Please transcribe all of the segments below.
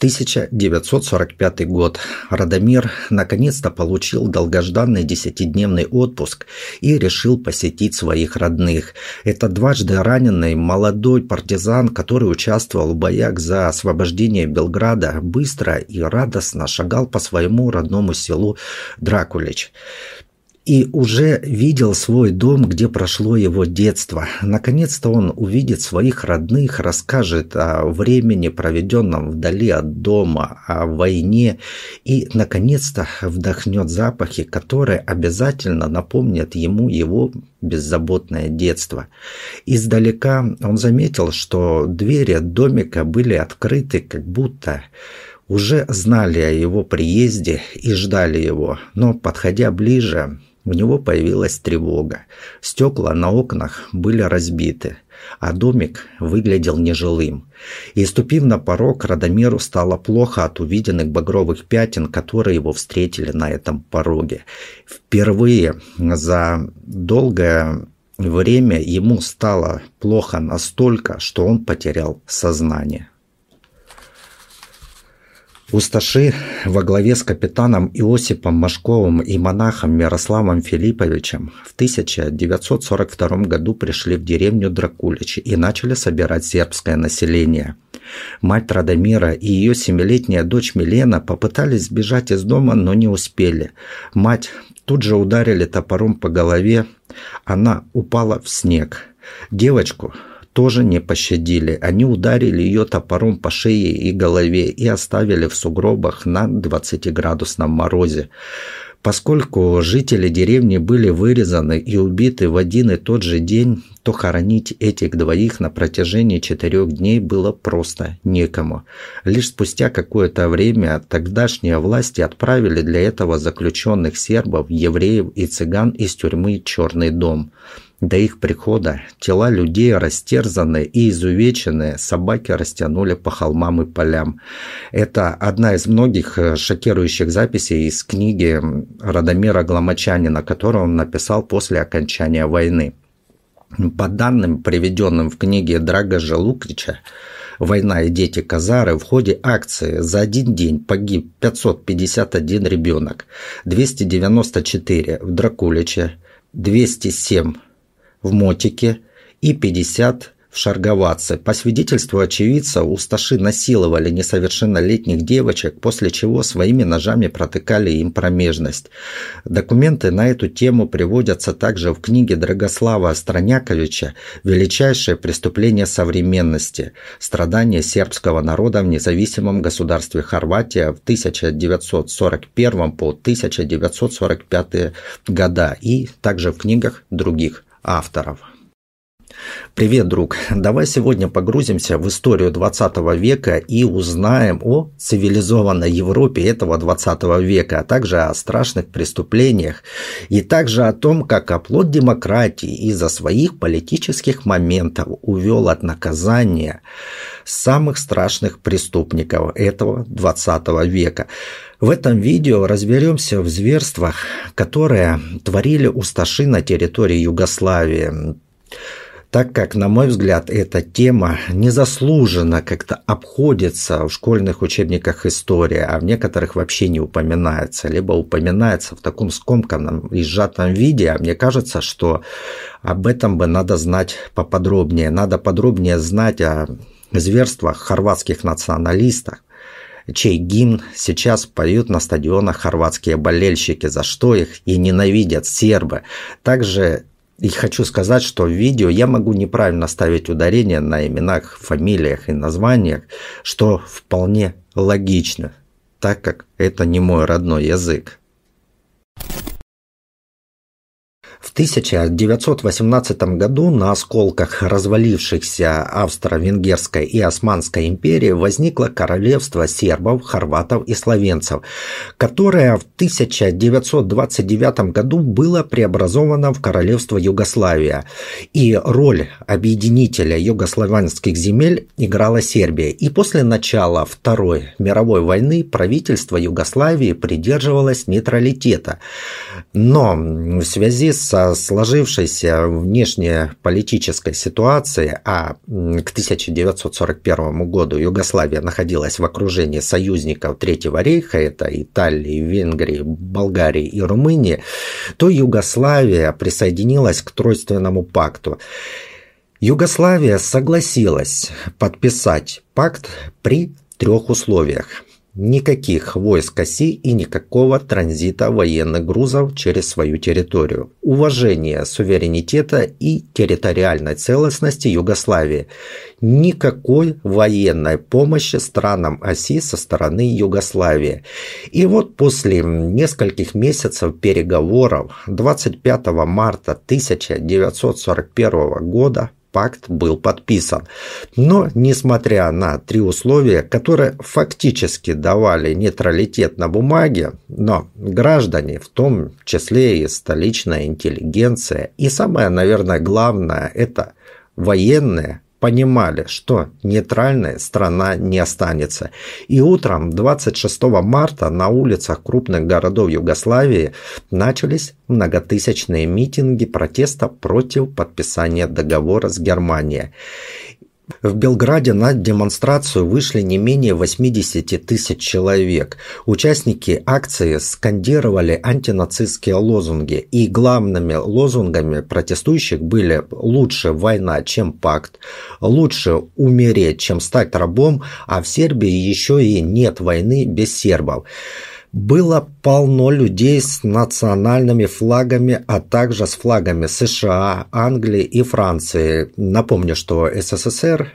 1945 год. Радомир наконец-то получил долгожданный десятидневный отпуск и решил посетить своих родных. Это дважды раненый молодой партизан, который участвовал в боях за освобождение Белграда, быстро и радостно шагал по своему родному селу Дракулич и уже видел свой дом, где прошло его детство. Наконец-то он увидит своих родных, расскажет о времени, проведенном вдали от дома, о войне и, наконец-то, вдохнет запахи, которые обязательно напомнят ему его беззаботное детство. Издалека он заметил, что двери домика были открыты, как будто уже знали о его приезде и ждали его, но, подходя ближе, у него появилась тревога. Стекла на окнах были разбиты, а домик выглядел нежилым. И ступив на порог, Радомиру стало плохо от увиденных багровых пятен, которые его встретили на этом пороге. Впервые за долгое время ему стало плохо настолько, что он потерял сознание. Усташи во главе с капитаном Иосипом Машковым и монахом Мирославом Филипповичем в 1942 году пришли в деревню Дракулич и начали собирать сербское население. Мать Радомира и ее семилетняя дочь Милена попытались сбежать из дома, но не успели. Мать тут же ударили топором по голове, она упала в снег. Девочку, тоже не пощадили. Они ударили ее топором по шее и голове и оставили в сугробах на 20-градусном морозе. Поскольку жители деревни были вырезаны и убиты в один и тот же день, то хоронить этих двоих на протяжении четырех дней было просто некому. Лишь спустя какое-то время тогдашние власти отправили для этого заключенных сербов, евреев и цыган из тюрьмы «Черный дом». До их прихода тела людей растерзанные и изувеченные собаки растянули по холмам и полям. Это одна из многих э, шокирующих записей из книги Радомира Гломачанина, которую он написал после окончания войны. По данным, приведенным в книге Драгожа Лукрича, «Война и дети Казары» в ходе акции за один день погиб 551 ребенок, 294 в Дракуличе, 207 в Мотике и 50 в Шарговаце. По свидетельству очевидца, усташи насиловали несовершеннолетних девочек, после чего своими ножами протыкали им промежность. Документы на эту тему приводятся также в книге Драгослава Остроняковича «Величайшее преступление современности. Страдания сербского народа в независимом государстве Хорватия в 1941 по 1945 года» и также в книгах других авторов. Привет, друг! Давай сегодня погрузимся в историю 20 века и узнаем о цивилизованной Европе этого 20 века, а также о страшных преступлениях и также о том, как оплот демократии из-за своих политических моментов увел от наказания самых страшных преступников этого 20 века. В этом видео разберемся в зверствах, которые творили усташи на территории Югославии так как, на мой взгляд, эта тема незаслуженно как-то обходится в школьных учебниках истории, а в некоторых вообще не упоминается, либо упоминается в таком скомканном и сжатом виде, а мне кажется, что об этом бы надо знать поподробнее. Надо подробнее знать о зверствах хорватских националистов, чей гимн сейчас поют на стадионах хорватские болельщики, за что их и ненавидят сербы. Также и хочу сказать, что в видео я могу неправильно ставить ударение на именах, фамилиях и названиях, что вполне логично, так как это не мой родной язык. 1918 году на осколках развалившихся Австро-Венгерской и Османской империи возникло королевство сербов, хорватов и словенцев, которое в 1929 году было преобразовано в королевство Югославия, и роль объединителя югославянских земель играла Сербия. И после начала Второй мировой войны правительство Югославии придерживалось нейтралитета. Но в связи с из-за сложившейся внешнеполитической ситуации, а к 1941 году Югославия находилась в окружении союзников Третьего рейха, это Италии, Венгрии, Болгарии и Румынии, то Югославия присоединилась к Тройственному пакту. Югославия согласилась подписать пакт при трех условиях – Никаких войск оси и никакого транзита военных грузов через свою территорию. Уважение суверенитета и территориальной целостности Югославии. Никакой военной помощи странам оси со стороны Югославии. И вот после нескольких месяцев переговоров 25 марта 1941 года пакт был подписан. Но, несмотря на три условия, которые фактически давали нейтралитет на бумаге, но граждане, в том числе и столичная интеллигенция, и самое, наверное, главное, это военные, понимали, что нейтральная страна не останется. И утром 26 марта на улицах крупных городов Югославии начались многотысячные митинги протеста против подписания договора с Германией. В Белграде на демонстрацию вышли не менее 80 тысяч человек. Участники акции скандировали антинацистские лозунги, и главными лозунгами протестующих были «лучше война, чем пакт», «лучше умереть, чем стать рабом», а в Сербии еще и «нет войны без сербов» было полно людей с национальными флагами, а также с флагами США, Англии и Франции. Напомню, что СССР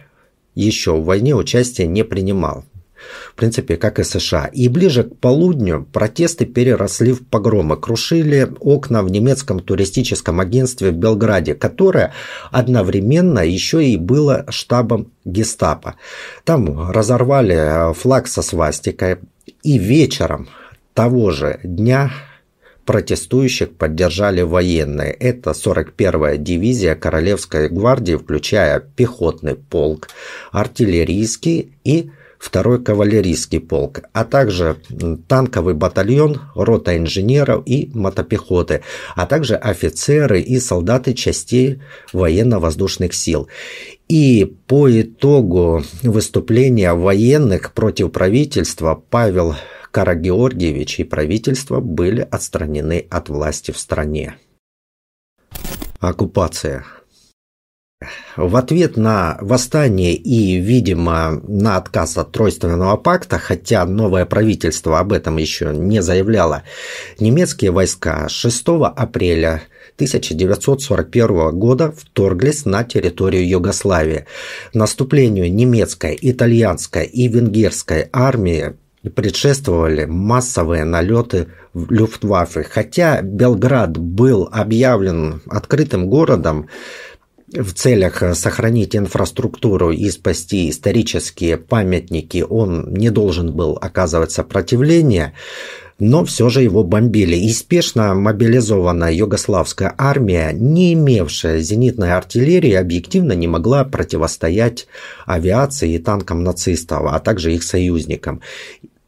еще в войне участие не принимал. В принципе, как и США. И ближе к полудню протесты переросли в погромы, крушили окна в немецком туристическом агентстве в Белграде, которое одновременно еще и было штабом гестапо. Там разорвали флаг со свастикой, и вечером того же дня протестующих поддержали военные. Это 41-я дивизия Королевской гвардии, включая пехотный полк, артиллерийский и второй кавалерийский полк, а также танковый батальон, рота инженеров и мотопехоты, а также офицеры и солдаты частей военно-воздушных сил. И по итогу выступления военных против правительства Павел Карагеоргиевич и правительство были отстранены от власти в стране. Оккупация. В ответ на восстание и, видимо, на отказ от Тройственного пакта, хотя новое правительство об этом еще не заявляло, немецкие войска 6 апреля 1941 года вторглись на территорию Югославии. Наступлению немецкой, итальянской и венгерской армии предшествовали массовые налеты в Люфтваффе. Хотя Белград был объявлен открытым городом, в целях сохранить инфраструктуру и спасти исторические памятники он не должен был оказывать сопротивление, но все же его бомбили. И спешно мобилизованная югославская армия, не имевшая зенитной артиллерии, объективно не могла противостоять авиации и танкам нацистов, а также их союзникам.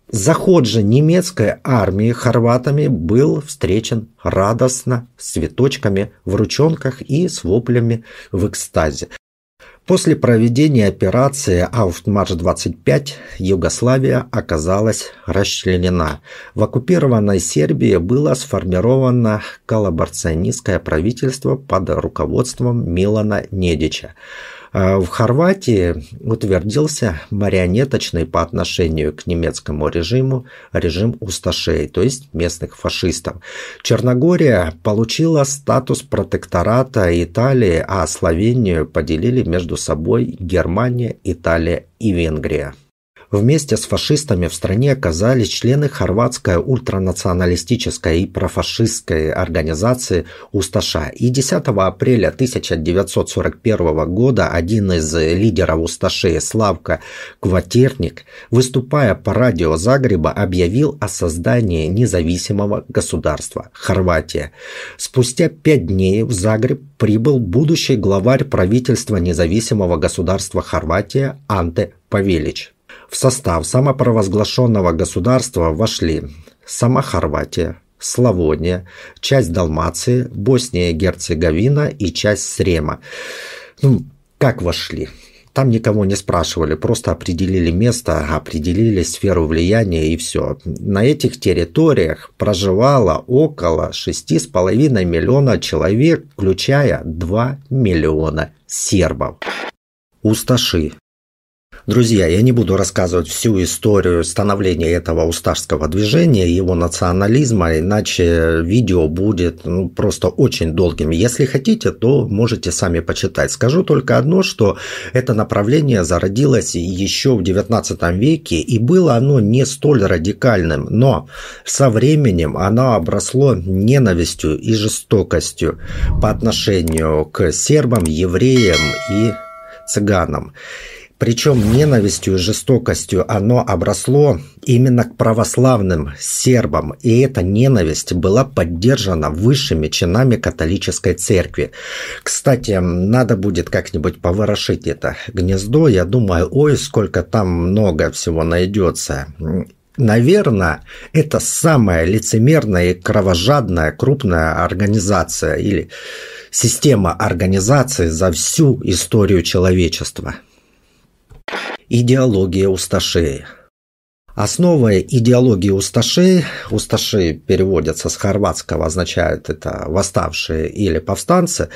Заход же немецкой армии хорватами был встречен радостно, с цветочками в ручонках и с воплями в экстазе. После проведения операции «Ауфтмарш-25» Югославия оказалась расчленена. В оккупированной Сербии было сформировано коллаборационистское правительство под руководством Милана Недича. А в Хорватии утвердился марионеточный по отношению к немецкому режиму режим усташей, то есть местных фашистов. Черногория получила статус протектората Италии, а Словению поделили между собой Германия, Италия и Венгрия. Вместе с фашистами в стране оказались члены хорватской ультранационалистической и профашистской организации «Усташа». И 10 апреля 1941 года один из лидеров «Усташей» Славка Квартирник, выступая по радио Загреба, объявил о создании независимого государства – Хорватия. Спустя пять дней в Загреб прибыл будущий главарь правительства независимого государства Хорватия Анте Павелич. В состав самопровозглашенного государства вошли сама Хорватия, Славония, часть Далмации, Босния и Герцеговина и часть Срема. Ну, как вошли? Там никого не спрашивали, просто определили место, определили сферу влияния и все. На этих территориях проживало около 6,5 миллиона человек, включая 2 миллиона сербов. Усташи Друзья, я не буду рассказывать всю историю становления этого усташского движения, его национализма, иначе видео будет ну, просто очень долгим. Если хотите, то можете сами почитать. Скажу только одно, что это направление зародилось еще в XIX веке, и было оно не столь радикальным, но со временем оно обросло ненавистью и жестокостью по отношению к сербам, евреям и цыганам. Причем ненавистью и жестокостью оно обросло именно к православным сербам, и эта ненависть была поддержана высшими чинами католической церкви. Кстати, надо будет как-нибудь поворошить это гнездо, я думаю, ой, сколько там много всего найдется. Наверное, это самая лицемерная и кровожадная крупная организация или система организации за всю историю человечества. Идеология усташей. Основой идеологии усташей, усташи переводятся с хорватского, означает это восставшие или повстанцы,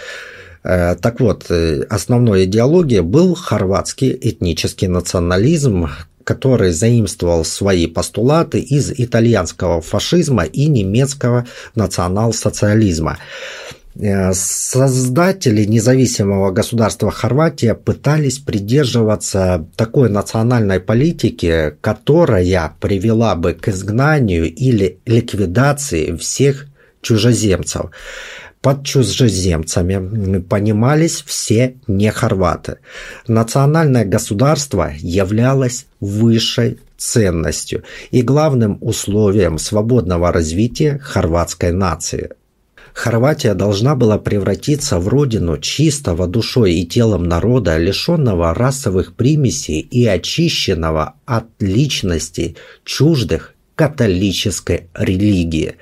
э, так вот, э, основной идеологией был хорватский этнический национализм, который заимствовал свои постулаты из итальянского фашизма и немецкого национал-социализма. Э, создатели независимого государства Хорватия пытались придерживаться такой национальной политики, которая привела бы к изгнанию или ликвидации всех чужеземцев. Под чужеземцами понимались все не хорваты. Национальное государство являлось высшей ценностью и главным условием свободного развития хорватской нации – Хорватия должна была превратиться в родину чистого душой и телом народа, лишенного расовых примесей и очищенного от личностей чуждых католической религии.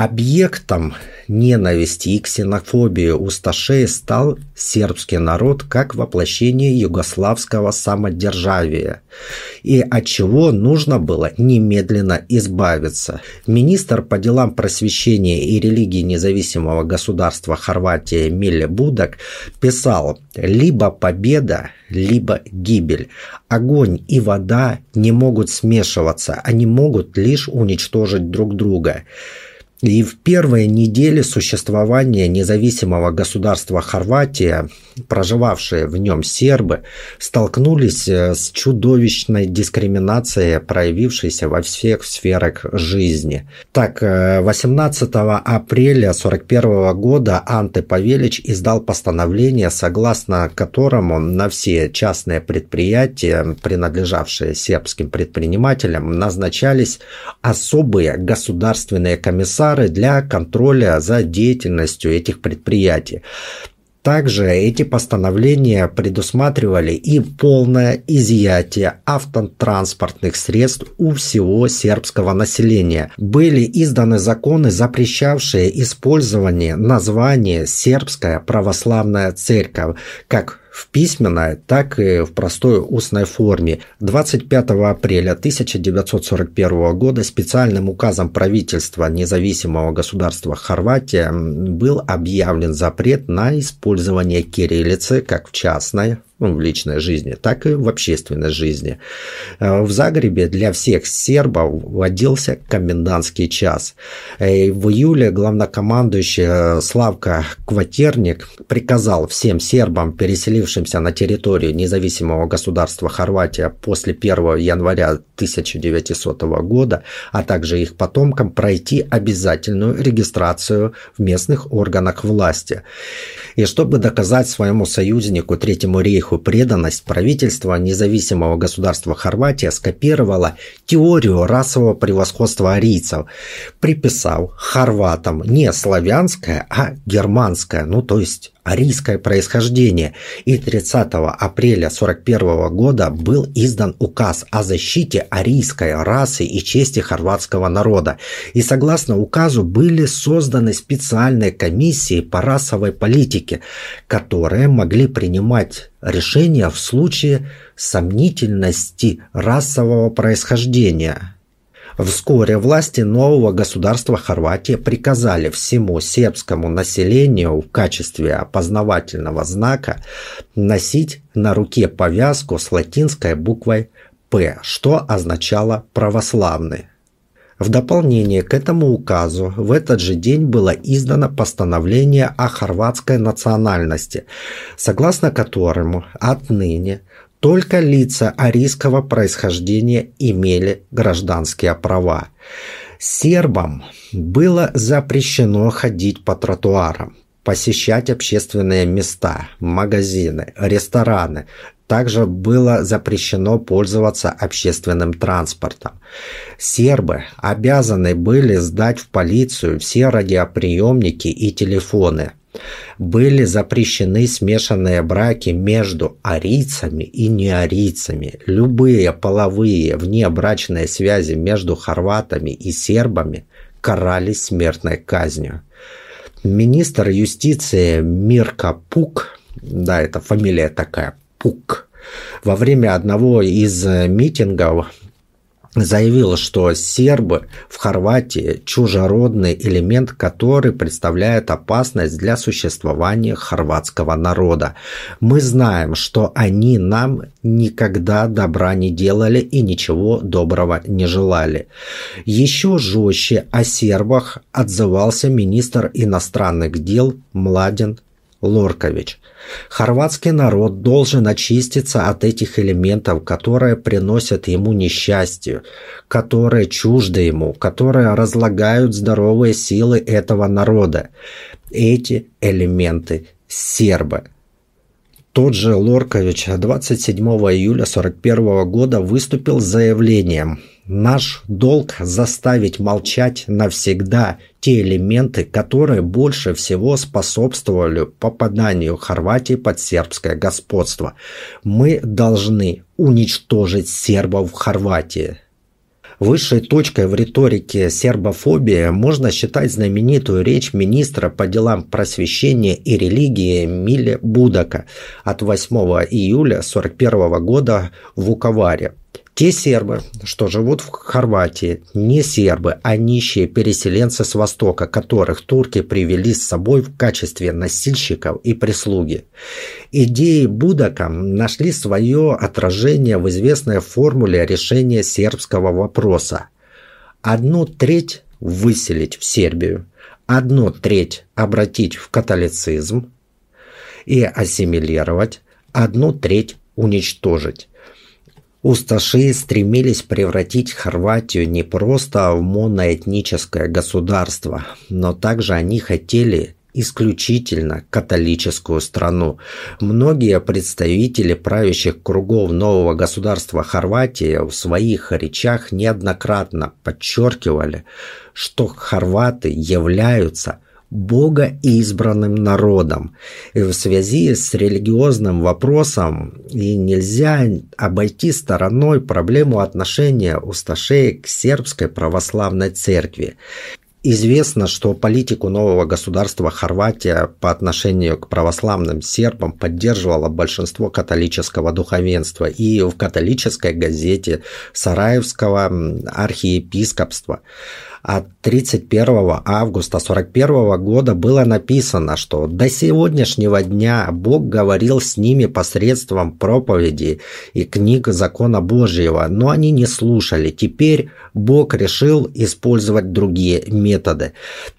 Объектом ненависти и ксенофобии усташей стал сербский народ как воплощение югославского самодержавия, и от чего нужно было немедленно избавиться. Министр по делам просвещения и религии независимого государства Хорватии Миле Будак писал «Либо победа, либо гибель. Огонь и вода не могут смешиваться, они могут лишь уничтожить друг друга». И в первые недели существования независимого государства Хорватия, проживавшие в нем сербы, столкнулись э, с чудовищной дискриминацией, проявившейся во всех сферах жизни. Так, 18 э, апреля 1941 года Анте Павелич издал постановление, согласно которому на все частные предприятия, принадлежавшие сербским предпринимателям, назначались особые государственные комиссары пары для контроля за деятельностью этих предприятий. Также эти постановления предусматривали и полное изъятие автотранспортных средств у всего сербского населения. Были изданы законы, запрещавшие использование названия «Сербская православная церковь» как в письменной, так и в простой устной форме. 25 апреля 1941 года специальным указом правительства независимого государства Хорватия был объявлен запрет на использование кириллицы как в частной, ну, в личной жизни, так и в общественной жизни. Э, в Загребе для всех сербов вводился комендантский час. Э, в июле главнокомандующий э, Славка Кватерник приказал всем сербам, переселившимся на территорию независимого государства Хорватия после 1 января 1900 года, а также их потомкам пройти обязательную регистрацию в местных органах власти. И чтобы доказать своему союзнику Третьему рейху их преданность правительство независимого государства Хорватия скопировало теорию расового превосходства арийцев, приписав хорватам не славянское, а германское, ну то есть арийское происхождение, и 30 апреля 1941 года был издан указ о защите арийской расы и чести хорватского народа. И согласно указу были созданы специальные комиссии по расовой политике, которые могли принимать решения в случае сомнительности расового происхождения. Вскоре власти нового государства Хорватия приказали всему сербскому населению в качестве опознавательного знака носить на руке повязку с латинской буквой «П», что означало «православный». В дополнение к этому указу в этот же день было издано постановление о хорватской национальности, согласно которому отныне только лица арийского происхождения имели гражданские права. Сербам было запрещено ходить по тротуарам, посещать общественные места, магазины, рестораны. Также было запрещено пользоваться общественным транспортом. Сербы обязаны были сдать в полицию все радиоприемники и телефоны – были запрещены смешанные браки между арийцами и неарийцами. Любые половые внебрачные связи между хорватами и сербами карались смертной казнью. Министр юстиции Мирка Пук, да, это фамилия такая, Пук, во время одного из митингов заявил, что сербы в Хорватии – чужеродный элемент, который представляет опасность для существования хорватского народа. Мы знаем, что они нам никогда добра не делали и ничего доброго не желали. Еще жестче о сербах отзывался министр иностранных дел Младен Лоркович. Хорватский народ должен очиститься от этих элементов, которые приносят ему несчастье, которые чужды ему, которые разлагают здоровые силы этого народа. Эти элементы – сербы. Тот же Лоркович 27 июля 1941 года выступил с заявлением Наш долг заставить молчать навсегда те элементы, которые больше всего способствовали попаданию Хорватии под сербское господство. Мы должны уничтожить сербов в Хорватии. Высшей точкой в риторике сербофобии можно считать знаменитую речь министра по делам просвещения и религии Миле Будака от 8 июля 1941 года в Вуковаре. Те сербы, что живут в Хорватии, не сербы, а нищие переселенцы с Востока, которых турки привели с собой в качестве носильщиков и прислуги. Идеи Будака нашли свое отражение в известной формуле решения сербского вопроса. Одну треть выселить в Сербию, одну треть обратить в католицизм и ассимилировать, одну треть уничтожить. Усташи стремились превратить Хорватию не просто в моноэтническое государство, но также они хотели исключительно католическую страну. Многие представители правящих кругов нового государства Хорватии в своих речах неоднократно подчеркивали, что хорваты являются – Бога избранным народом. И в связи с религиозным вопросом и нельзя обойти стороной проблему отношения усташей к сербской православной церкви. Известно, что политику нового государства Хорватия по отношению к православным сербам поддерживало большинство католического духовенства и в католической газете Сараевского архиепископства от 31 августа 41 года было написано, что до сегодняшнего дня Бог говорил с ними посредством проповеди и книг закона Божьего, но они не слушали. Теперь Бог решил использовать другие методы.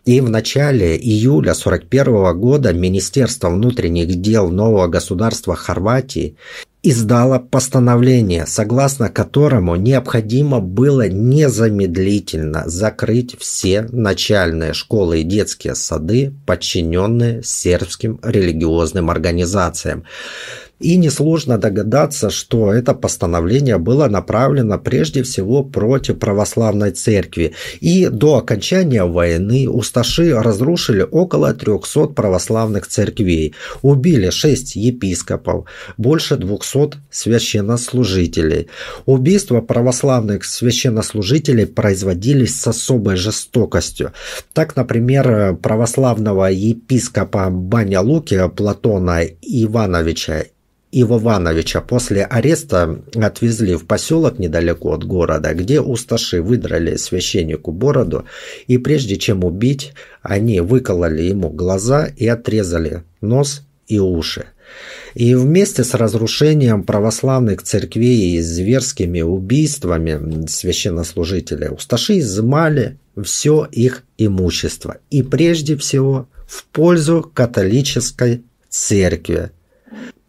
И в начале июля 41 года Министерство внутренних дел нового государства Хорватии издала постановление, согласно которому необходимо было незамедлительно закрыть все начальные школы и детские сады, подчиненные сербским религиозным организациям. И несложно догадаться, что это постановление было направлено прежде всего против православной церкви. И до окончания войны усташи разрушили около 300 православных церквей, убили 6 епископов, больше 200 священнослужителей. Убийства православных священнослужителей производились с особой жестокостью. Так, например, православного епископа Баня Луки Платона Ивановича Ива Ивановича после ареста отвезли в поселок недалеко от города, где усташи выдрали священнику бороду, и прежде чем убить, они выкололи ему глаза и отрезали нос и уши. И вместе с разрушением православных церквей и зверскими убийствами священнослужителей усташи изымали все их имущество, и прежде всего в пользу католической церкви,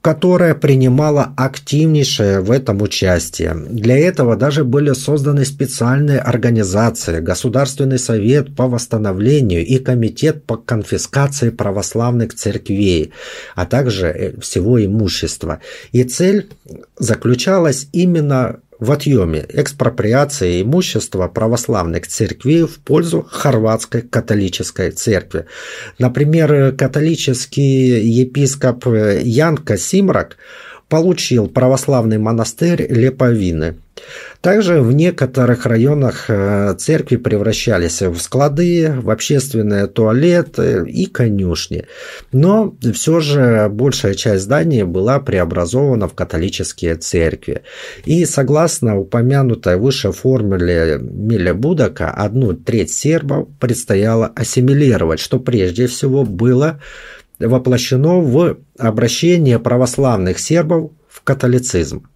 которая принимала активнейшее в этом участие. Для этого даже были созданы специальные организации, Государственный совет по восстановлению и Комитет по конфискации православных церквей, а также э, всего имущества. И цель заключалась именно в отъеме экспроприации имущества православных церквей в пользу хорватской католической церкви. Например, католический епископ Янка Симрак получил православный монастырь Леповины – также в некоторых районах э, церкви превращались в склады, в общественные туалеты и конюшни. Но все же большая часть зданий была преобразована в католические церкви. И согласно упомянутой выше формуле Миля Будака, одну треть сербов предстояло ассимилировать, что прежде всего было воплощено в обращение православных сербов в католицизм.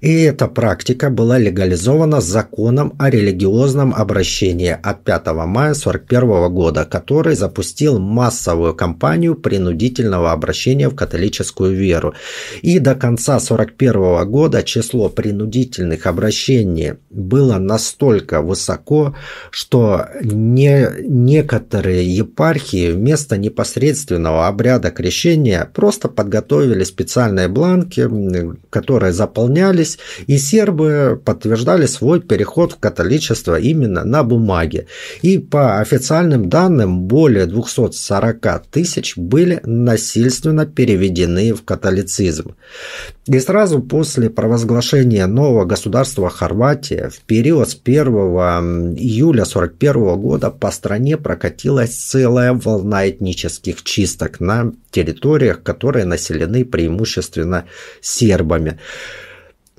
И эта практика была легализована законом о религиозном обращении от 5 мая 1941 года, который запустил массовую кампанию принудительного обращения в католическую веру. И до конца 1941 года число принудительных обращений было настолько высоко, что не, некоторые епархии вместо непосредственного обряда крещения просто подготовили специальные бланки, которые заполнялись менялись, и сербы подтверждали свой переход в католичество именно на бумаге. И по официальным данным более 240 тысяч были насильственно переведены в католицизм. И сразу после провозглашения нового государства Хорватия в период с 1 июля 1941 года по стране прокатилась целая волна этнических чисток на территориях, которые населены преимущественно сербами.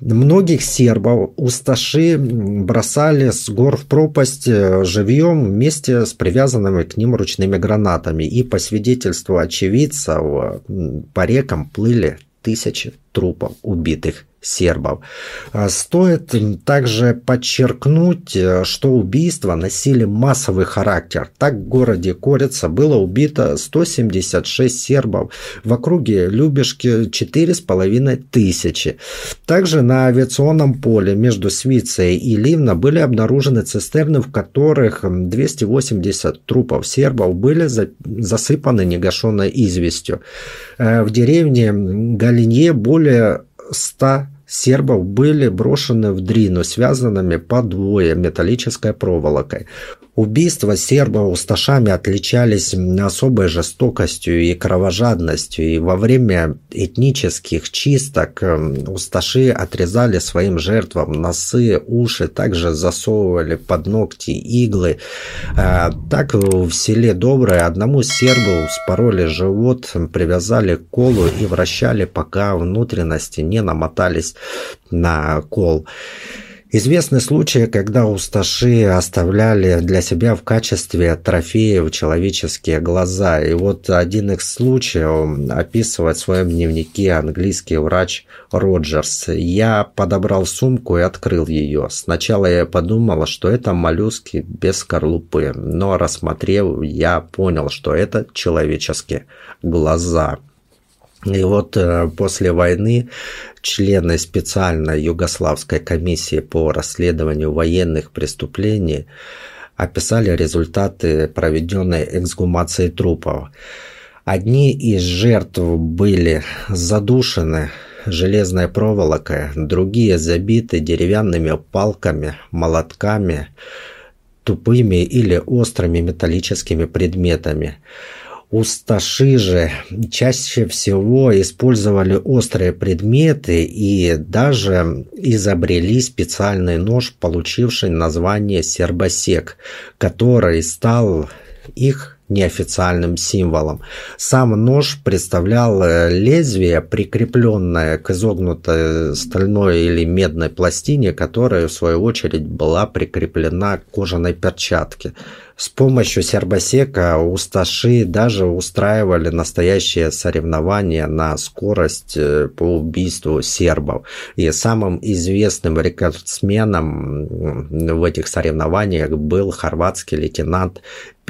Многих сербов усташи бросали с гор в пропасть э, живьем вместе с привязанными к ним ручными гранатами. И по свидетельству очевидцев по рекам плыли тысячи трупов убитых сербов. А стоит также подчеркнуть, э, что убийства носили массовый характер. Так в городе Корица было убито 176 сербов, в округе Любешки 4,5 тысячи. Также на авиационном поле между Свицей и Ливно были обнаружены цистерны, в которых 280 трупов сербов были засыпаны негашенной известью. Э, в деревне Галинье более 100 сербов были брошены в дрину, связанными по двое металлической проволокой. Убийства сербов усташами отличались особой жестокостью и кровожадностью, и во время этнических чисток усташи отрезали своим жертвам носы, уши, также засовывали под ногти иглы. А, так в селе Доброе одному сербу спороли живот, привязали к колу и вращали, пока внутренности не намотались на кол. Известны случаи, когда усташи оставляли для себя в качестве трофеев человеческие глаза. И вот один из случаев описывает в своем дневнике английский врач Роджерс. Я подобрал сумку и открыл ее. Сначала я подумала, что это моллюски без скорлупы, но рассмотрев, я понял, что это человеческие глаза. И вот э, после войны члены специальной югославской комиссии по расследованию военных преступлений описали результаты проведенной эксгумации трупов. Одни из жертв были задушены железной проволокой, другие забиты деревянными палками, молотками, тупыми или острыми металлическими предметами. Усташи же чаще всего использовали острые предметы и даже изобрели специальный нож, получивший название сербосек, который стал их неофициальным символом. Сам нож представлял э, лезвие, прикрепленное к изогнутой стальной или медной пластине, которая в свою очередь была прикреплена к кожаной перчатке. С помощью сербосека усташи даже устраивали настоящие соревнования на скорость э, по убийству сербов. И самым известным рекордсменом в этих соревнованиях был хорватский лейтенант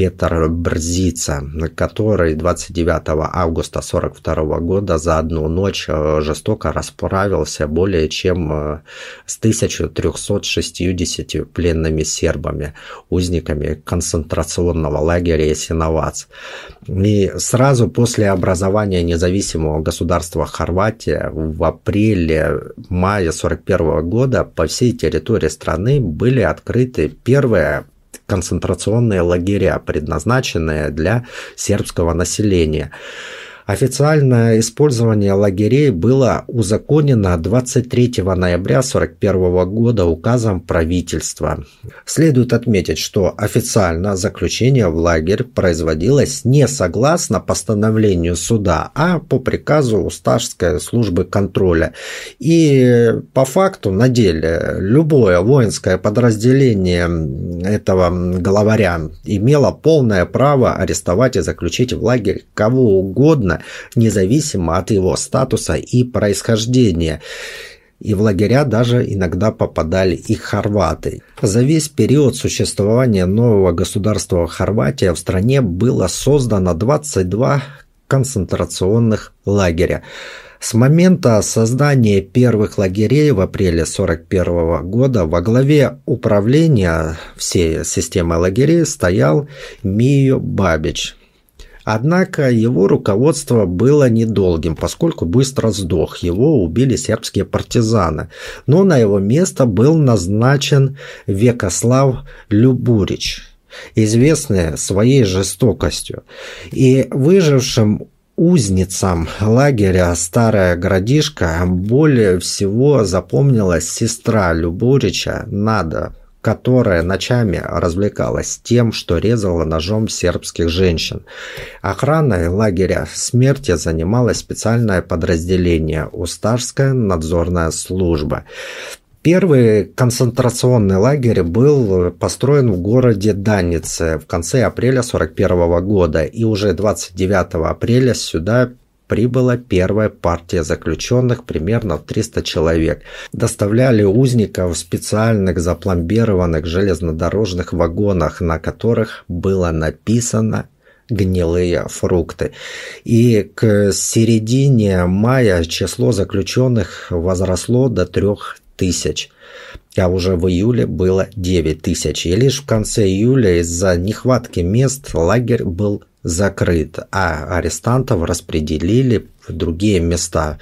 Петр Брзица, который 29 августа 1942 года за одну ночь э, жестоко расправился более чем э, с 1360 пленными сербами, узниками концентрационного лагеря Ясиновац. И сразу после образования независимого государства Хорватия в апреле-мае 1941 года по всей территории страны были открыты первые концентрационные лагеря, предназначенные для сербского населения. Официальное использование лагерей было узаконено 23 ноября 1941 года указом правительства. Следует отметить, что официально заключение в лагерь производилось не согласно постановлению суда, а по приказу Усташской службы контроля. И по факту на деле любое воинское подразделение этого главаря имело полное право арестовать и заключить в лагерь кого угодно, независимо от его статуса и происхождения и в лагеря даже иногда попадали и хорваты. За весь период существования нового государства Хорватия в стране было создано 22 концентрационных лагеря. С момента создания первых лагерей в апреле 1941 года во главе управления всей системой лагерей стоял Мио Бабич, Однако его руководство было недолгим, поскольку быстро сдох. Его убили сербские партизаны. Но на его место был назначен Векослав Любурич, известный своей жестокостью. И выжившим узницам лагеря «Старая городишка» более всего запомнилась сестра Любурича Нада, которая ночами развлекалась тем, что резала ножом сербских женщин. Охраной лагеря смерти занималось специальное подразделение – Усташская надзорная служба. Первый концентрационный лагерь был построен в городе Данице в конце апреля 1941 года, и уже 29 апреля сюда прибыла первая партия заключенных, примерно 300 человек. Доставляли узников в специальных запломбированных железнодорожных вагонах, на которых было написано гнилые фрукты. И к середине мая число заключенных возросло до трех тысяч а уже в июле было 9 тысяч. И лишь в конце июля из-за нехватки мест лагерь был закрыт, а арестантов распределили в другие места,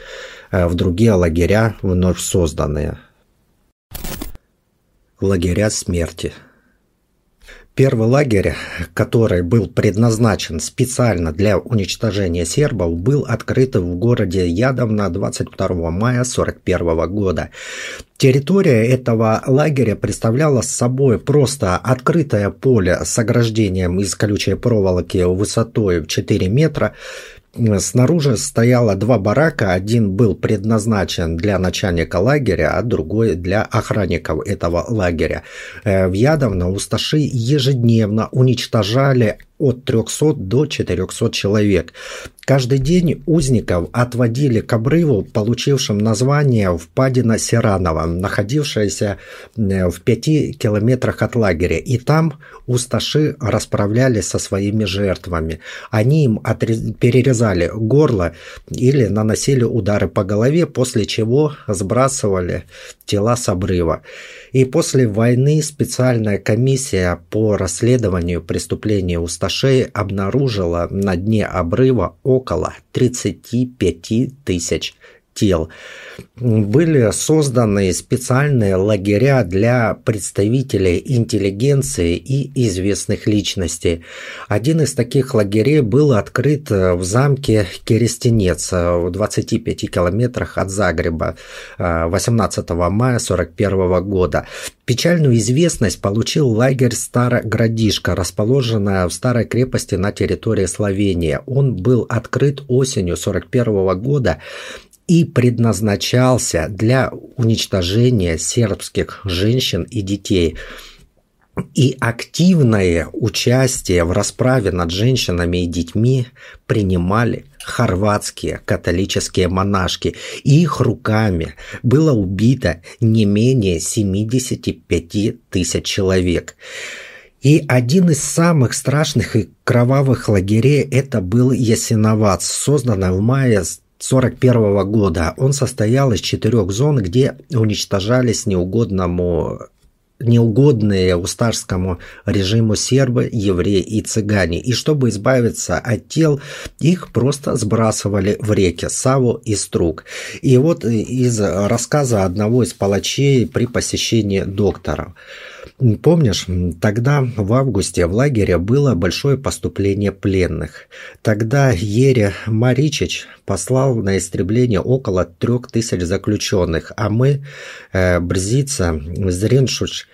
э, в другие лагеря, вновь созданные. Лагеря смерти – Первый лагерь, который был предназначен специально для уничтожения сербов, был открыт в городе Ядовна 22 мая 1941 года. Территория этого лагеря представляла собой просто открытое поле с ограждением из колючей проволоки высотой в 4 метра, Снаружи стояло два барака, один был предназначен для начальника лагеря, а другой для охранников этого лагеря. Э, в Ядовно усташи ежедневно уничтожали от 300 до 400 человек. Каждый день узников отводили к обрыву, получившим название впадина Сиранова, находившаяся э, в пяти километрах от лагеря. И там усташи расправлялись со своими жертвами. Они им отрез... перерезали горло или наносили удары по голове, после чего сбрасывали тела с обрыва. И после войны специальная комиссия по расследованию преступления усташей обнаружила на дне обрыва около 35 тысяч тел. Были созданы специальные лагеря для представителей интеллигенции и известных личностей. Один из таких лагерей был открыт в замке Керестенец в 25 километрах от Загреба 18 мая 1941 года. Печальную известность получил лагерь Староградишка, расположенная в старой крепости на территории Словении. Он был открыт осенью 1941 года и предназначался для уничтожения сербских женщин и детей. И активное участие в расправе над женщинами и детьми принимали хорватские католические монашки. Их руками было убито не менее 75 тысяч человек. И один из самых страшных и кровавых лагерей это был Ясиновац, созданный в мае 1941 года. Он состоял из четырех зон, где уничтожались неугодному неугодные устарскому режиму сербы, евреи и цыгане. И чтобы избавиться от тел, их просто сбрасывали в реки Саву и Струк. И вот из рассказа одного из палачей при посещении доктора. Помнишь, тогда в августе в лагере было большое поступление пленных. Тогда Ере Маричич послал на истребление около трех тысяч заключенных, а мы, э, Брзица, Зриншуч,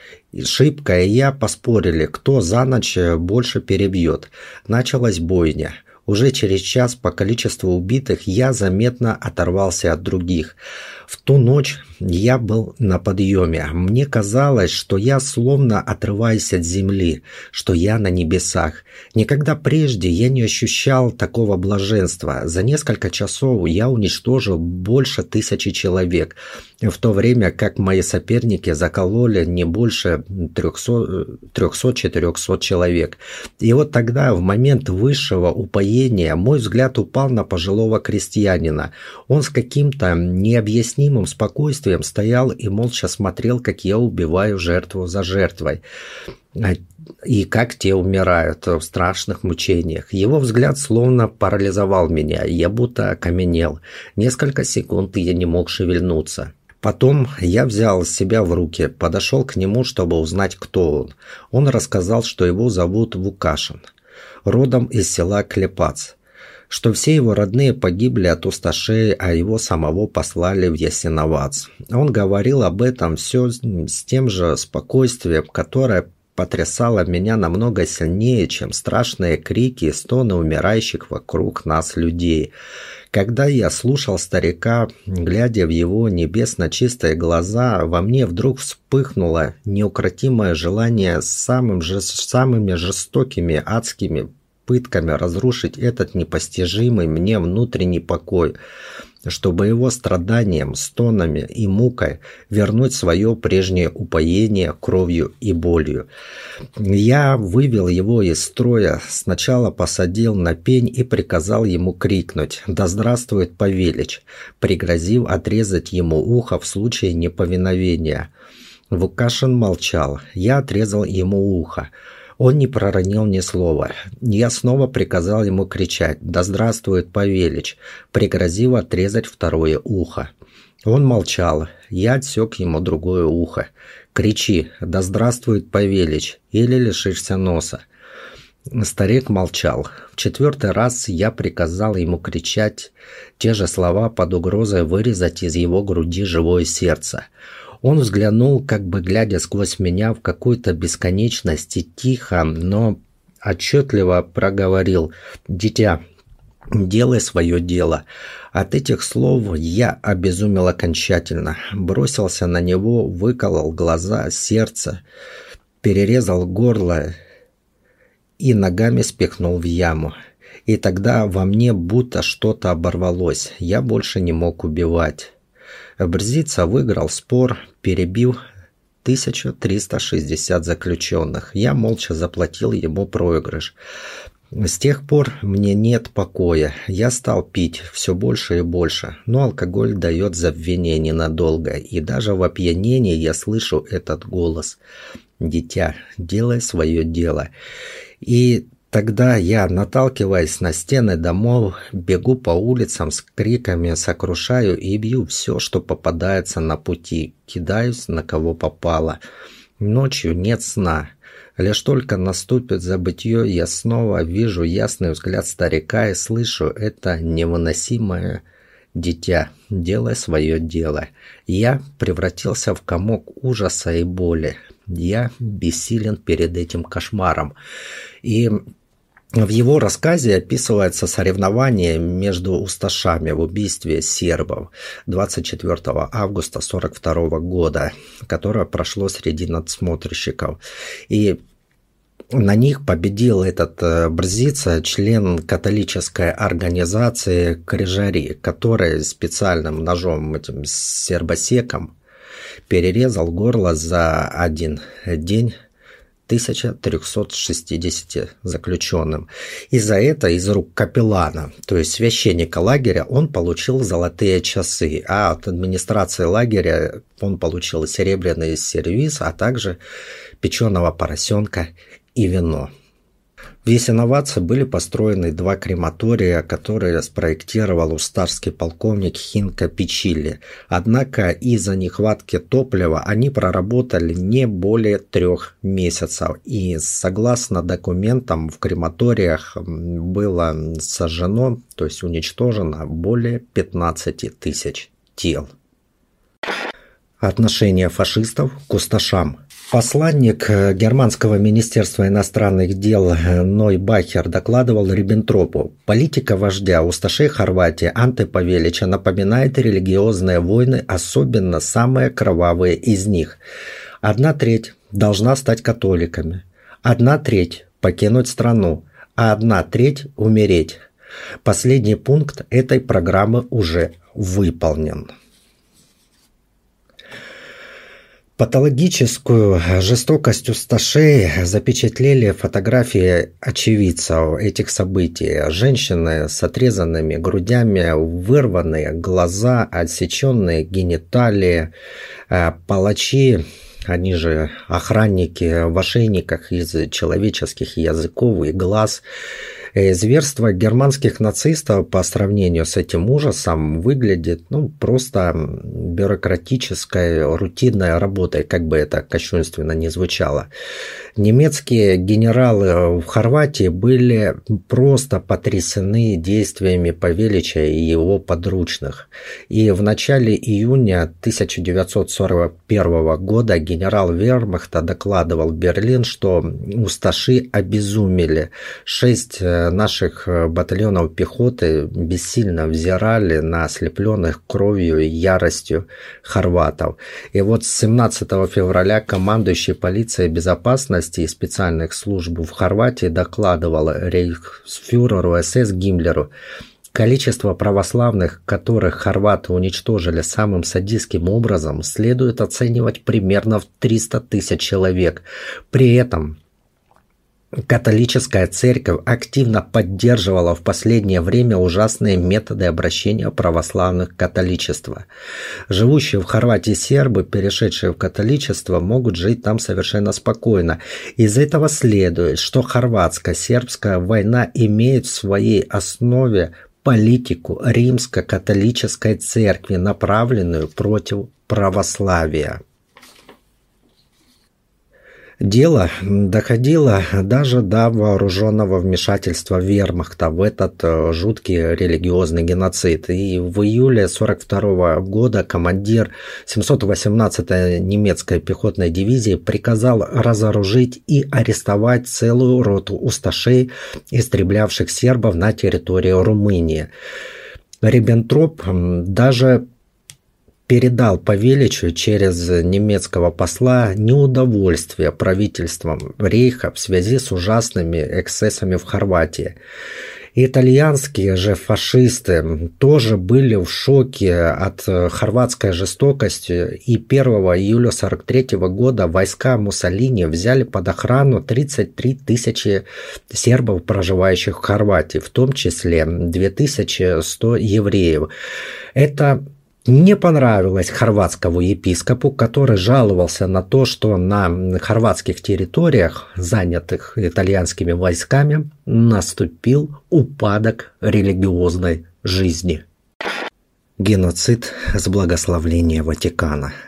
Шибка и я поспорили, кто за ночь больше перебьет. Началась бойня. Уже через час по количеству убитых я заметно оторвался от других. В ту ночь я был на подъеме. Мне казалось, что я словно отрываюсь от земли, что я на небесах. Никогда прежде я не ощущал такого блаженства. За несколько часов я уничтожил больше тысячи человек, в то время как мои соперники закололи не больше 300-400 человек. И вот тогда, в момент высшего упоения, мой взгляд упал на пожилого крестьянина. Он с каким-то необъяснимым спокойствием оружием стоял и молча смотрел, как я убиваю жертву за жертвой а, и как те умирают в страшных мучениях. Его взгляд словно парализовал меня, я будто окаменел. Несколько секунд я не мог шевельнуться. Потом я взял себя в руки, подошел к нему, чтобы узнать, кто он. Он рассказал, что его зовут Вукашин, родом из села Клепац что все его родные погибли от усташей, а его самого послали в Ясиновац. Он говорил об этом все с тем же спокойствием, которое потрясало меня намного сильнее, чем страшные крики и стоны умирающих вокруг нас людей. Когда я слушал старика, глядя в его небесно чистые глаза, во мне вдруг вспыхнуло неукротимое желание самым же, самыми жестокими адскими пытками разрушить этот непостижимый мне внутренний покой, чтобы его страданием, стонами и мукой вернуть свое прежнее упоение кровью и болью. Я вывел его из строя, сначала посадил на пень и приказал ему крикнуть «Да здравствует Павелич!», пригрозив отрезать ему ухо в случае неповиновения. Вукашин молчал. Я отрезал ему ухо. Он не проронил ни слова. Я снова приказал ему кричать «Да здравствует Павелич!», пригрозив отрезать второе ухо. Он молчал. Я отсек ему другое ухо. «Кричи! Да здравствует Павелич! Или лишишься носа!» Старик молчал. В четвертый раз я приказал ему кричать те же слова под угрозой вырезать из его груди живое сердце. Он взглянул, как бы глядя сквозь меня в какую-то бесконечность и тихо, но отчетливо проговорил «Дитя, делай свое дело». От этих слов я обезумел окончательно, бросился на него, выколол глаза, сердце, перерезал горло и ногами спихнул в яму. И тогда во мне будто что-то оборвалось, я больше не мог убивать. Брзица выиграл спор, перебив 1360 заключенных. Я молча заплатил ему проигрыш. С тех пор мне нет покоя. Я стал пить все больше и больше, но алкоголь дает забвение ненадолго, и даже в опьянении я слышу этот голос. «Дитя, делай свое дело». И Тогда я, наталкиваясь на стены домов, бегу по улицам с криками, сокрушаю и бью все, что попадается на пути, кидаюсь на кого попало. Ночью нет сна. Лишь только наступит забытье, я снова вижу ясный взгляд старика и слышу это невыносимое «Дитя, делай свое дело». Я превратился в комок ужаса и боли. Я бессилен перед этим кошмаром. И в его рассказе описывается соревнование между усташами в убийстве сербов 24 августа 1942 года, которое прошло среди надсмотрщиков. И на них победил этот э, Брзица, член католической организации Крижари, который специальным ножом, этим сербосеком, перерезал горло за один день 1360 заключенным. И за это из рук капеллана, то есть священника лагеря, он получил золотые часы, а от администрации лагеря он получил серебряный сервиз, а также печеного поросенка и вино. В Ясиноватце были построены два крематория, которые спроектировал устарский полковник Хинка Пичили. Однако из-за нехватки топлива они проработали не более трех месяцев. И согласно документам в крематориях было сожжено, то есть уничтожено более 15 тысяч тел. Отношение фашистов к усташам – Посланник э, Германского министерства иностранных дел э, Ной Бахер докладывал Риббентропу. Политика вождя усташей Хорватии Анте Павелича напоминает религиозные войны, особенно самые кровавые из них. Одна треть должна стать католиками, одна треть покинуть страну, а одна треть умереть. Последний пункт этой программы уже выполнен. Патологическую жестокость усташей запечатлели фотографии очевидцев этих событий. Женщины с отрезанными грудями, вырванные глаза, отсеченные гениталии, э, палачи, они же охранники в ошейниках из человеческих языков и глаз – зверство германских нацистов по сравнению с этим ужасом выглядит ну, просто бюрократической, рутинной работой, как бы это кощунственно не звучало. Немецкие генералы в Хорватии были просто потрясены действиями Павелича и его подручных. И в начале июня 1941 года генерал Вермахта докладывал в Берлин, что усташи обезумели. Шесть э, наших батальонов пехоты бессильно взирали на ослепленных кровью и яростью хорватов. И вот с 17 февраля командующий полицией безопасности и специальных служб в Хорватии докладывал рейхсфюреру СС Гиммлеру, Количество православных, которых хорваты уничтожили самым садистским образом, следует оценивать примерно в 300 тысяч человек. При этом Католическая церковь активно поддерживала в последнее время ужасные методы обращения православных к католичеству. Живущие в Хорватии сербы, перешедшие в католичество, могут жить там совершенно спокойно. Из этого следует, что хорватско-сербская война имеет в своей основе политику римско-католической церкви, направленную против православия. Дело доходило даже до вооруженного вмешательства вермахта в этот э, жуткий религиозный геноцид. И в июле 1942 года командир 718-й немецкой пехотной дивизии приказал разоружить и арестовать целую роту усташей, истреблявших сербов на территории Румынии. Риббентроп даже передал Павеличу через немецкого посла неудовольствие правительством Рейха в связи с ужасными эксцессами в Хорватии. Итальянские же фашисты тоже были в шоке от хорватской жестокости, и 1 июля 1943 года войска Муссолини взяли под охрану 33 тысячи сербов, проживающих в Хорватии, в том числе 2100 евреев. Это не понравилось хорватскому епископу, который жаловался на то, что на хорватских территориях, занятых итальянскими войсками, наступил упадок религиозной жизни. Геноцид с благословления Ватикана –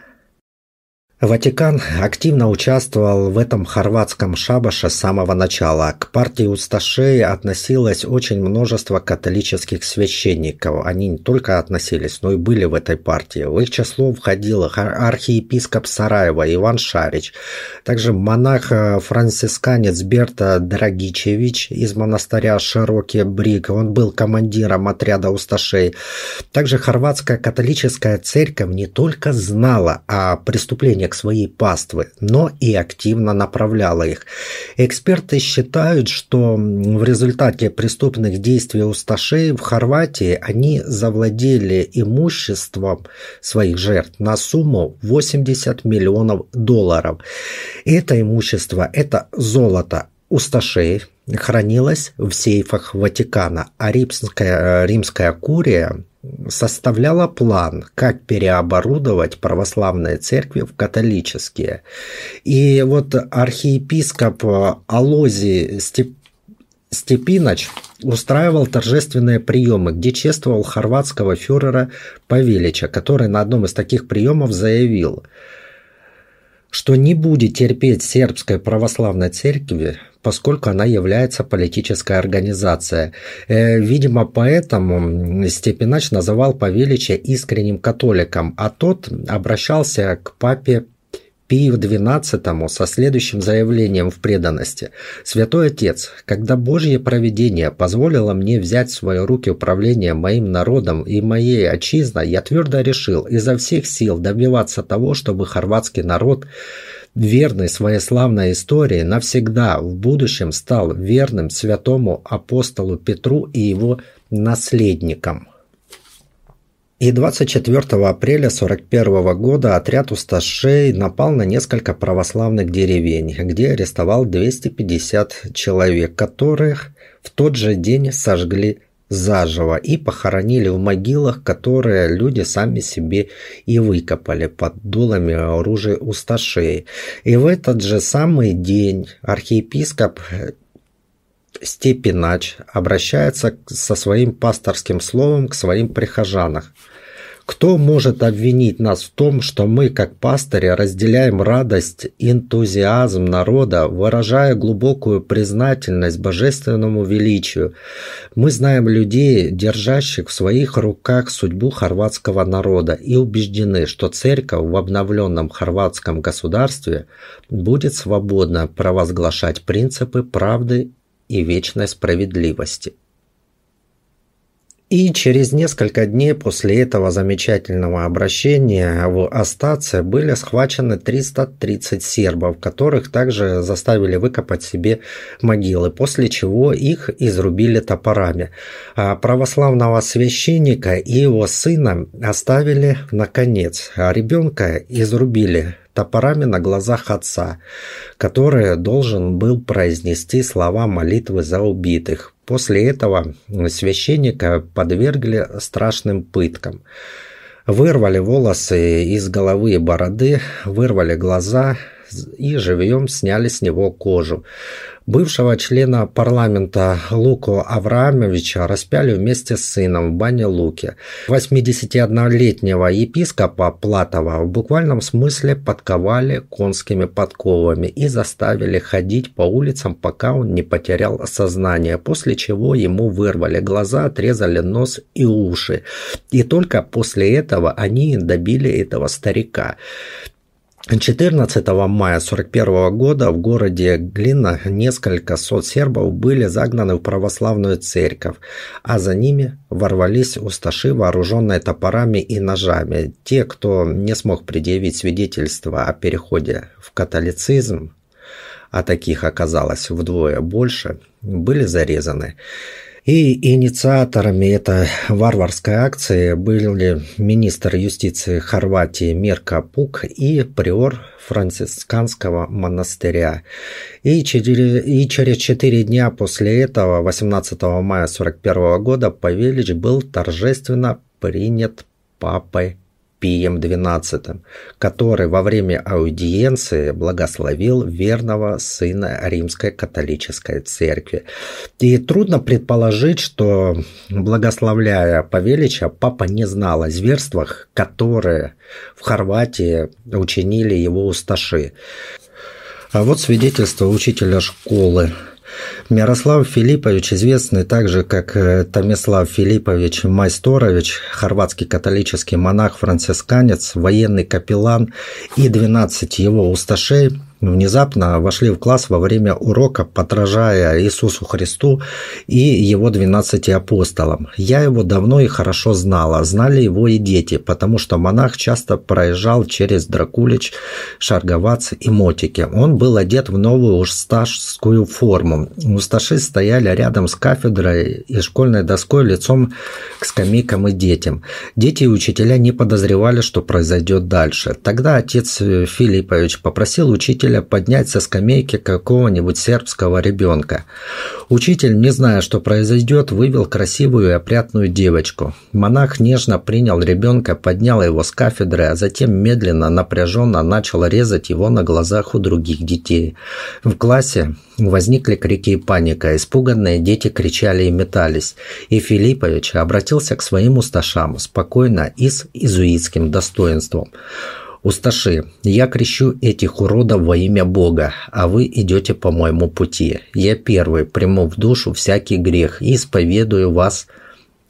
Ватикан активно участвовал в этом хорватском шабаше с самого начала. К партии усташей относилось очень множество католических священников. Они не только относились, но и были в этой партии. В их число входил архиепископ Сараева Иван Шарич, также монах-францисканец Берта Драгичевич из монастыря Широкий Брик. Он был командиром отряда усташей. Также хорватская католическая церковь не только знала о к своей паствы, но и активно направляла их. Эксперты считают, что в результате преступных действий усташей в Хорватии они завладели имуществом своих жертв на сумму 80 миллионов долларов. Это имущество – это золото, усташей хранилось в сейфах Ватикана, а римская, римская курия составляла план, как переоборудовать православные церкви в католические. И вот архиепископ Алози Степ... Степиноч устраивал торжественные приемы, где чествовал хорватского фюрера Павелича, который на одном из таких приемов заявил – что не будет терпеть сербской православной церкви, поскольку она является политической организацией. Э, видимо, поэтому Степинач называл Павелича искренним католиком, а тот обращался к папе Пию XII со следующим заявлением в преданности. «Святой Отец, когда Божье провидение позволило мне взять в свои руки управление моим народом и моей отчизной, я твердо решил изо всех сил добиваться того, чтобы хорватский народ верный своей славной истории, навсегда в будущем стал верным святому апостолу Петру и его наследникам. И 24 апреля 41 года отряд усташей напал на несколько православных деревень, где арестовал 250 человек, которых в тот же день сожгли заживо и похоронили в могилах, которые люди сами себе и выкопали под дулами оружия усташей. И в этот же самый день архиепископ Степинач обращается со своим пасторским словом к своим прихожанам. Кто может обвинить нас в том, что мы, как пастыри, разделяем радость, энтузиазм народа, выражая глубокую признательность божественному величию? Мы знаем людей, держащих в своих руках судьбу хорватского народа, и убеждены, что церковь в обновленном хорватском государстве будет свободно провозглашать принципы правды и вечной справедливости. И через несколько дней после этого замечательного обращения в Астаце были схвачены 330 сербов, которых также заставили выкопать себе могилы, после чего их изрубили топорами. А православного священника и его сына оставили наконец, а ребенка изрубили топорами на глазах отца, который должен был произнести слова молитвы за убитых. После этого священника подвергли страшным пыткам. Вырвали волосы из головы и бороды, вырвали глаза и живьем сняли с него кожу. Бывшего члена парламента Луку Авраамовича распяли вместе с сыном в бане Луки. 81-летнего епископа Платова в буквальном смысле подковали конскими подковами и заставили ходить по улицам, пока он не потерял сознание, после чего ему вырвали глаза, отрезали нос и уши. И только после этого они добили этого старика. 14 мая 1941 года в городе Глина несколько сот сербов были загнаны в православную церковь, а за ними ворвались усташи, вооруженные топорами и ножами. Те, кто не смог предъявить свидетельство о переходе в католицизм, а таких оказалось вдвое больше, были зарезаны. И инициаторами этой варварской акции были министр юстиции Хорватии Мирка Пук и приор францисканского монастыря. И через, и через четыре дня после этого, 18 мая 1941 года, Павелич был торжественно принят папой Пием XII, который во время аудиенции благословил верного сына Римской католической церкви. И трудно предположить, что, благословляя Павелича, папа не знал о зверствах, которые в Хорватии учинили его усташи. А вот свидетельство учителя школы Мирослав Филиппович, известный также как э, Томислав Филиппович Майсторович, хорватский католический монах-францисканец, военный капеллан и 12 его усташей внезапно вошли в класс во время урока, подражая Иисусу Христу и его двенадцати апостолам. Я его давно и хорошо знала, знали его и дети, потому что монах часто проезжал через Дракулич, Шарговац и Мотики. Он был одет в новую усташскую форму. Усташи стояли рядом с кафедрой и школьной доской лицом к скамейкам и детям. Дети и учителя не подозревали, что произойдет дальше. Тогда отец Филиппович попросил учителя учителя поднять со скамейки какого-нибудь сербского ребенка. Учитель, не зная, что произойдет, вывел красивую и опрятную девочку. Монах нежно принял ребенка, поднял его с кафедры, а затем медленно, напряженно начал резать его на глазах у других детей. В классе возникли крики и паника, испуганные дети кричали и метались. И Филиппович обратился к своим усташам спокойно и с изуитским достоинством. Усташи, я крещу этих уродов во имя Бога, а вы идете по моему пути. Я первый приму в душу всякий грех и исповедую вас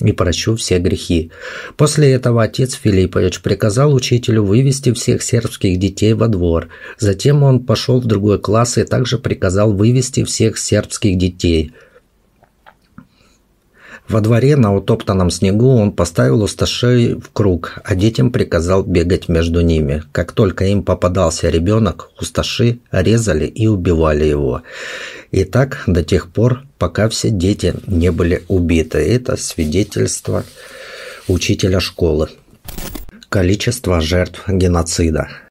и прощу все грехи. После этого отец Филиппович приказал учителю вывести всех сербских детей во двор. Затем он пошел в другой класс и также приказал вывести всех сербских детей – во дворе на утоптанном снегу он поставил усташей в круг, а детям приказал бегать между ними. Как только им попадался ребенок, усташи резали и убивали его. И так до тех пор, пока все дети не были убиты. Это свидетельство учителя школы. Количество жертв геноцида –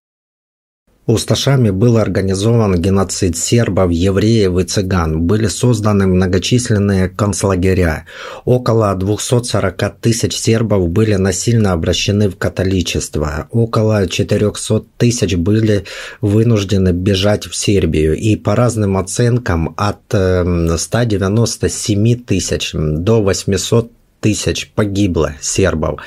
Усташами был организован геноцид сербов, евреев и цыган. Были созданы многочисленные концлагеря. Около 240 тысяч сербов были насильно обращены в католичество. Около 400 тысяч были вынуждены бежать в Сербию. И по разным оценкам от 197 эм, тысяч до 800 тысяч погибло сербов.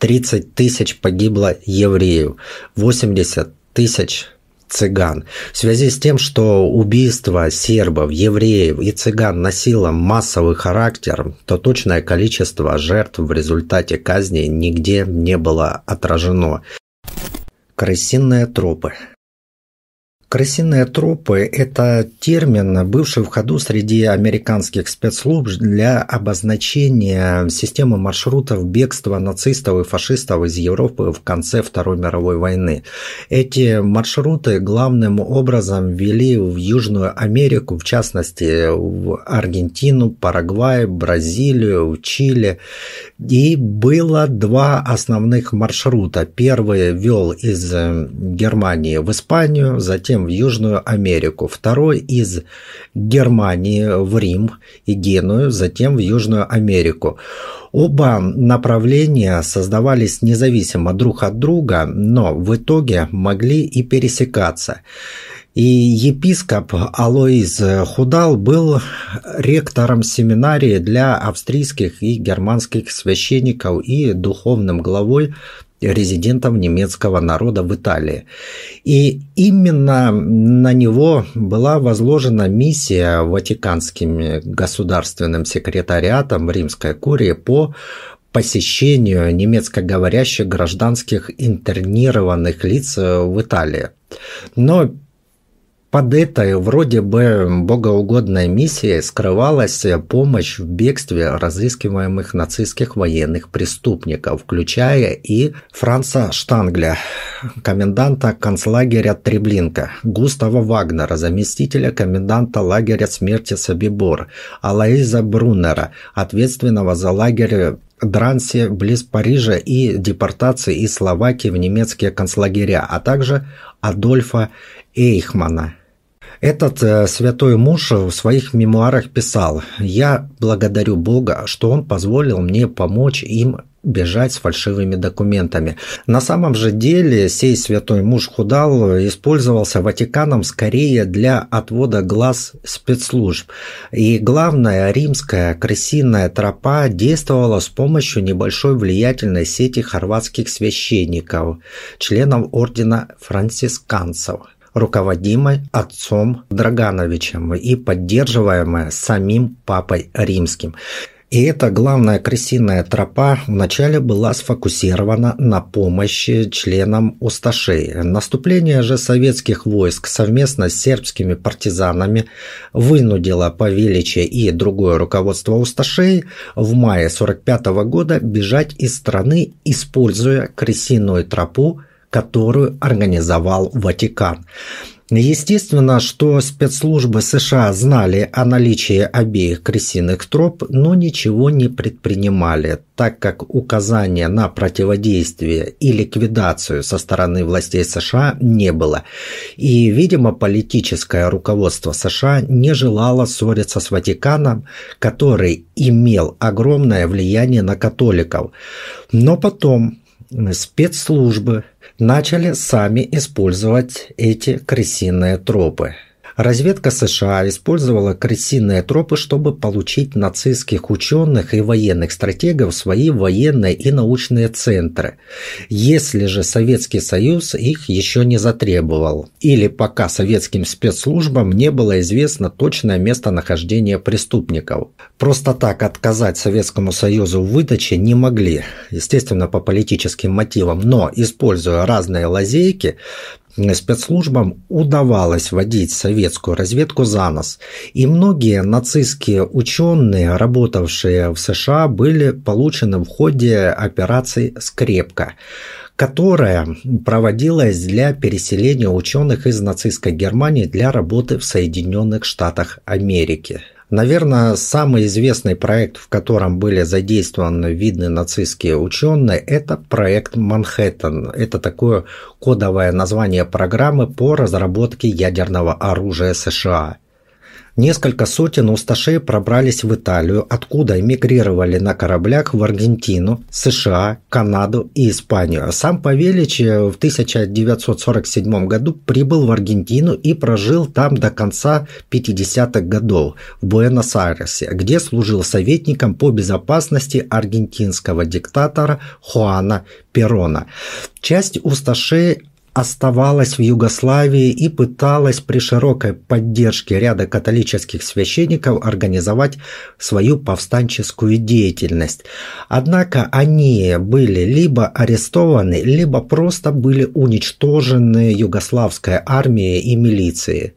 30 тысяч погибло евреев. 80 тысяч цыган. В связи с тем, что убийство сербов, евреев и цыган носило массовый характер, то точное количество жертв в результате казни нигде не было отражено. Крысиные тропы Крысиные тропы – это термин, бывший в ходу среди американских спецслужб для обозначения системы маршрутов бегства нацистов и фашистов из Европы в конце Второй мировой войны. Эти маршруты главным образом вели в Южную Америку, в частности в Аргентину, Парагвай, Бразилию, Чили. И было два основных маршрута. Первый вел из Германии в Испанию, затем в Южную Америку, второй из Германии в Рим и Геную, затем в Южную Америку. Оба направления создавались независимо друг от друга, но в итоге могли и пересекаться. И епископ Алоиз Худал был ректором семинарии для австрийских и германских священников и духовным главой резидентом немецкого народа в Италии. И именно на него была возложена миссия Ватиканским государственным секретариатом Римской курии по посещению немецкоговорящих гражданских интернированных лиц в Италии. Но под этой вроде бы богоугодной миссией скрывалась помощь в бегстве разыскиваемых нацистских военных преступников, включая и Франца Штангля, коменданта концлагеря Треблинка, Густава Вагнера, заместителя коменданта лагеря смерти Собибор, Алаиза Бруннера, ответственного за лагерь Дрансе близ Парижа и депортации из Словакии в немецкие концлагеря, а также Адольфа Эйхмана. Этот э, святой муж в своих мемуарах писал «Я благодарю Бога, что Он позволил мне помочь им бежать с фальшивыми документами. На самом же деле сей святой муж Худал использовался Ватиканом скорее для отвода глаз спецслужб. И главная римская крысиная тропа действовала с помощью небольшой влиятельной сети хорватских священников, членов ордена францисканцев руководимой отцом Драгановичем и поддерживаемая самим Папой Римским. И эта главная крысиная тропа вначале была сфокусирована на помощи членам Усташей. Наступление же советских войск совместно с сербскими партизанами вынудило Павелича и другое руководство Усташей в мае 1945 года бежать из страны, используя крысиную тропу, которую организовал Ватикан. Естественно, что спецслужбы США знали о наличии обеих крысиных троп, но ничего не предпринимали, так как указания на противодействие и ликвидацию со стороны властей США не было. И, видимо, политическое руководство США не желало ссориться с Ватиканом, который имел огромное влияние на католиков. Но потом спецслужбы начали сами использовать эти крысиные тропы. Разведка США использовала крысиные тропы, чтобы получить нацистских ученых и военных стратегов в свои военные и научные центры, если же Советский Союз их еще не затребовал, или пока советским спецслужбам не было известно точное местонахождение преступников. Просто так отказать Советскому Союзу в выдаче не могли, естественно, по политическим мотивам, но, используя разные лазейки, спецслужбам удавалось водить советскую разведку за нос, и многие нацистские ученые, работавшие в США, были получены в ходе операции «Скрепка», которая проводилась для переселения ученых из нацистской Германии для работы в Соединенных Штатах Америки. Наверное, самый известный проект, в котором были задействованы видные нацистские ученые, это проект «Манхэттен». Это такое кодовое название программы по разработке ядерного оружия США. Несколько сотен усташей пробрались в Италию, откуда эмигрировали на кораблях в Аргентину, США, Канаду и Испанию. Сам Павелич в 1947 году прибыл в Аргентину и прожил там до конца 50-х годов в Буэнос-Айресе, где служил советником по безопасности аргентинского диктатора Хуана Перона. Часть усташей оставалась в Югославии и пыталась при широкой поддержке ряда католических священников организовать свою повстанческую деятельность. Однако они были либо арестованы, либо просто были уничтожены югославской армией и милицией.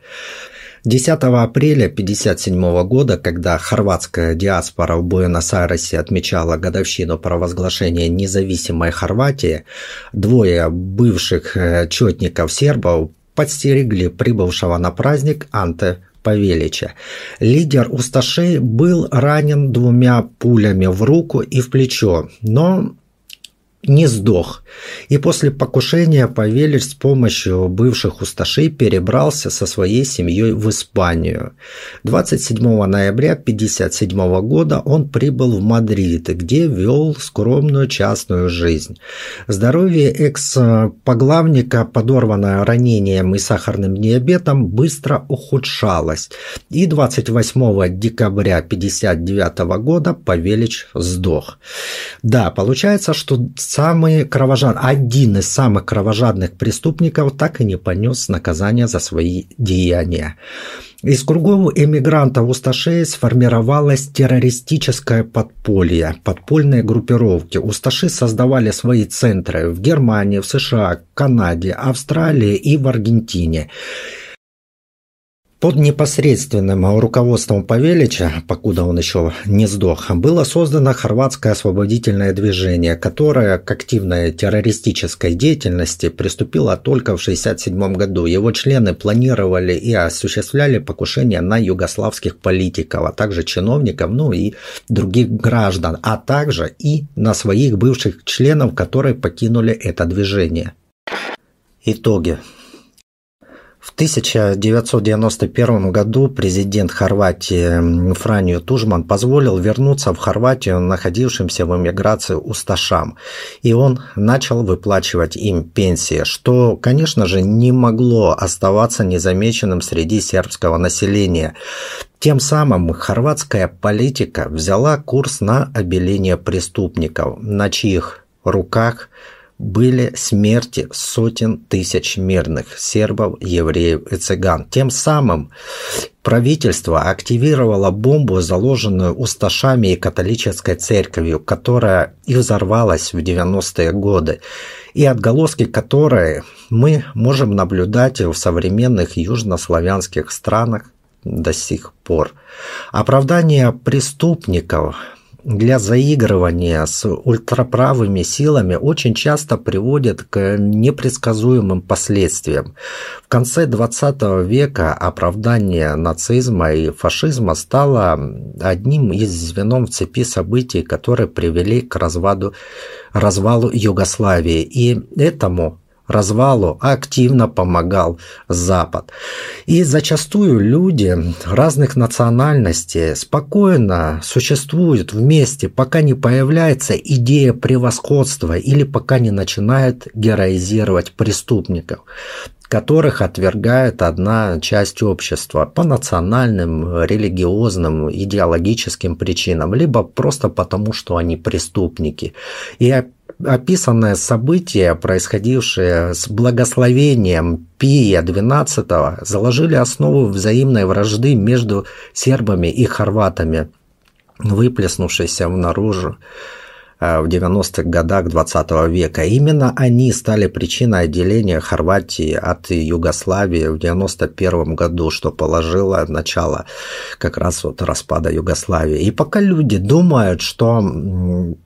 10 апреля 1957 года, когда хорватская диаспора в Буэнос-Айресе отмечала годовщину провозглашения независимой Хорватии, двое бывших э, четников сербов подстерегли прибывшего на праздник Анте Павелича. Лидер Усташей был ранен двумя пулями в руку и в плечо, но не сдох, и после покушения Павелич с помощью бывших усташей перебрался со своей семьей в Испанию. 27 ноября 1957 года он прибыл в Мадрид, где вел скромную частную жизнь. Здоровье экс-поглавника, подорванное ранением и сахарным диабетом, быстро ухудшалось, и 28 декабря 1959 года Павелич сдох. Да, получается, что самый кровожадный, один из самых кровожадных преступников так и не понес наказание за свои деяния. Из кругов эмигрантов Усташей сформировалось террористическое подполье, подпольные группировки. Усташи создавали свои центры в Германии, в США, Канаде, Австралии и в Аргентине. Под непосредственным руководством Павелича, покуда он еще не сдох, было создано хорватское освободительное движение, которое к активной террористической деятельности приступило только в 1967 году. Его члены планировали и осуществляли покушения на югославских политиков, а также чиновников, ну и других граждан, а также и на своих бывших членов, которые покинули это движение. Итоги. В 1991 году президент Хорватии Франjo Тужман позволил вернуться в Хорватию находившимся в эмиграции усташам, и он начал выплачивать им пенсии, что, конечно же, не могло оставаться незамеченным среди сербского населения. Тем самым хорватская политика взяла курс на обеление преступников, на чьих руках – были смерти сотен тысяч мирных сербов, евреев и цыган. Тем самым правительство активировало бомбу, заложенную усташами и католической церковью, которая и взорвалась в 90-е годы, и отголоски которой мы можем наблюдать в современных южнославянских странах до сих пор. Оправдание преступников для заигрывания с ультраправыми силами очень часто приводит к непредсказуемым последствиям. В конце XX века оправдание нацизма и фашизма стало одним из звеном в цепи событий, которые привели к разваду, развалу Югославии. И этому развалу активно помогал Запад. И зачастую люди разных национальностей спокойно существуют вместе, пока не появляется идея превосходства или пока не начинает героизировать преступников которых отвергает одна часть общества по национальным, религиозным, идеологическим причинам, либо просто потому, что они преступники. И описанное событие, происходившее с благословением Пия XII, заложили основу взаимной вражды между сербами и хорватами, выплеснувшейся наружу Э, в 90-х годах 20 -го века. Именно они стали причиной отделения Хорватии от Югославии в 91 году, что положило начало как раз вот распада Югославии. И пока люди думают, что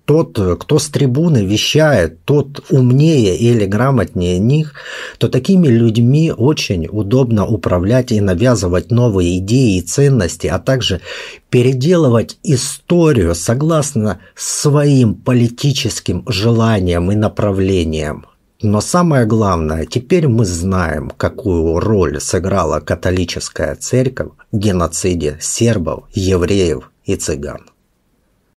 тот, кто с трибуны вещает, тот умнее или грамотнее них, то такими людьми очень удобно управлять и навязывать новые идеи и ценности, а также переделывать историю согласно своим политическим желаниям и направлениям. Но самое главное, теперь мы знаем, какую роль сыграла католическая церковь в геноциде сербов, евреев и цыган.